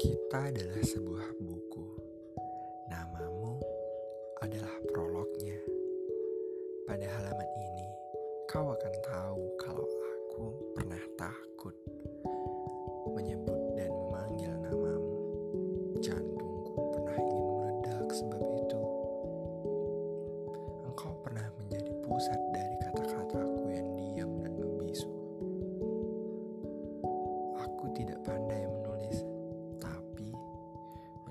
Kita adalah sebuah buku. Namamu adalah prolognya. Pada halaman ini, kau akan tahu kalau aku pernah takut menyebut dan memanggil namamu. Jantungku pernah ingin meledak sebab itu. Engkau pernah menjadi pusat dari kata-kataku yang diam dan membisu. Aku tidak pandai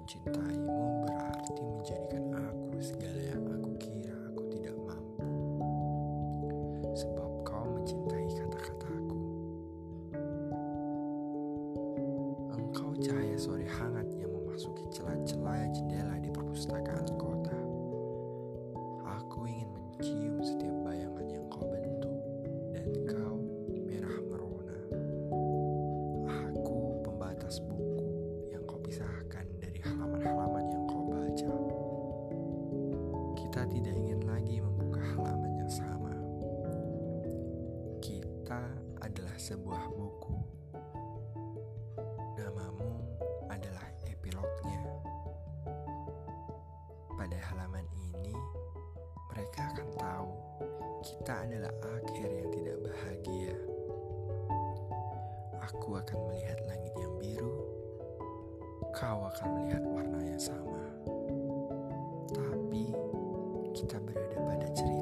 mencintaimu berarti menjadikan aku segala yang aku kira aku tidak mampu. Sebab kau mencintai kata-kataku. Engkau cahaya sore hangat yang memasuki celah-celah jendela di perpustakaan Kita tidak ingin lagi membuka halaman yang sama. Kita adalah sebuah buku. Namamu adalah epilognya. Pada halaman ini, mereka akan tahu kita adalah akhir yang tidak bahagia. Aku akan melihat langit yang biru, kau akan melihat warna yang sama. Kita berada pada cerita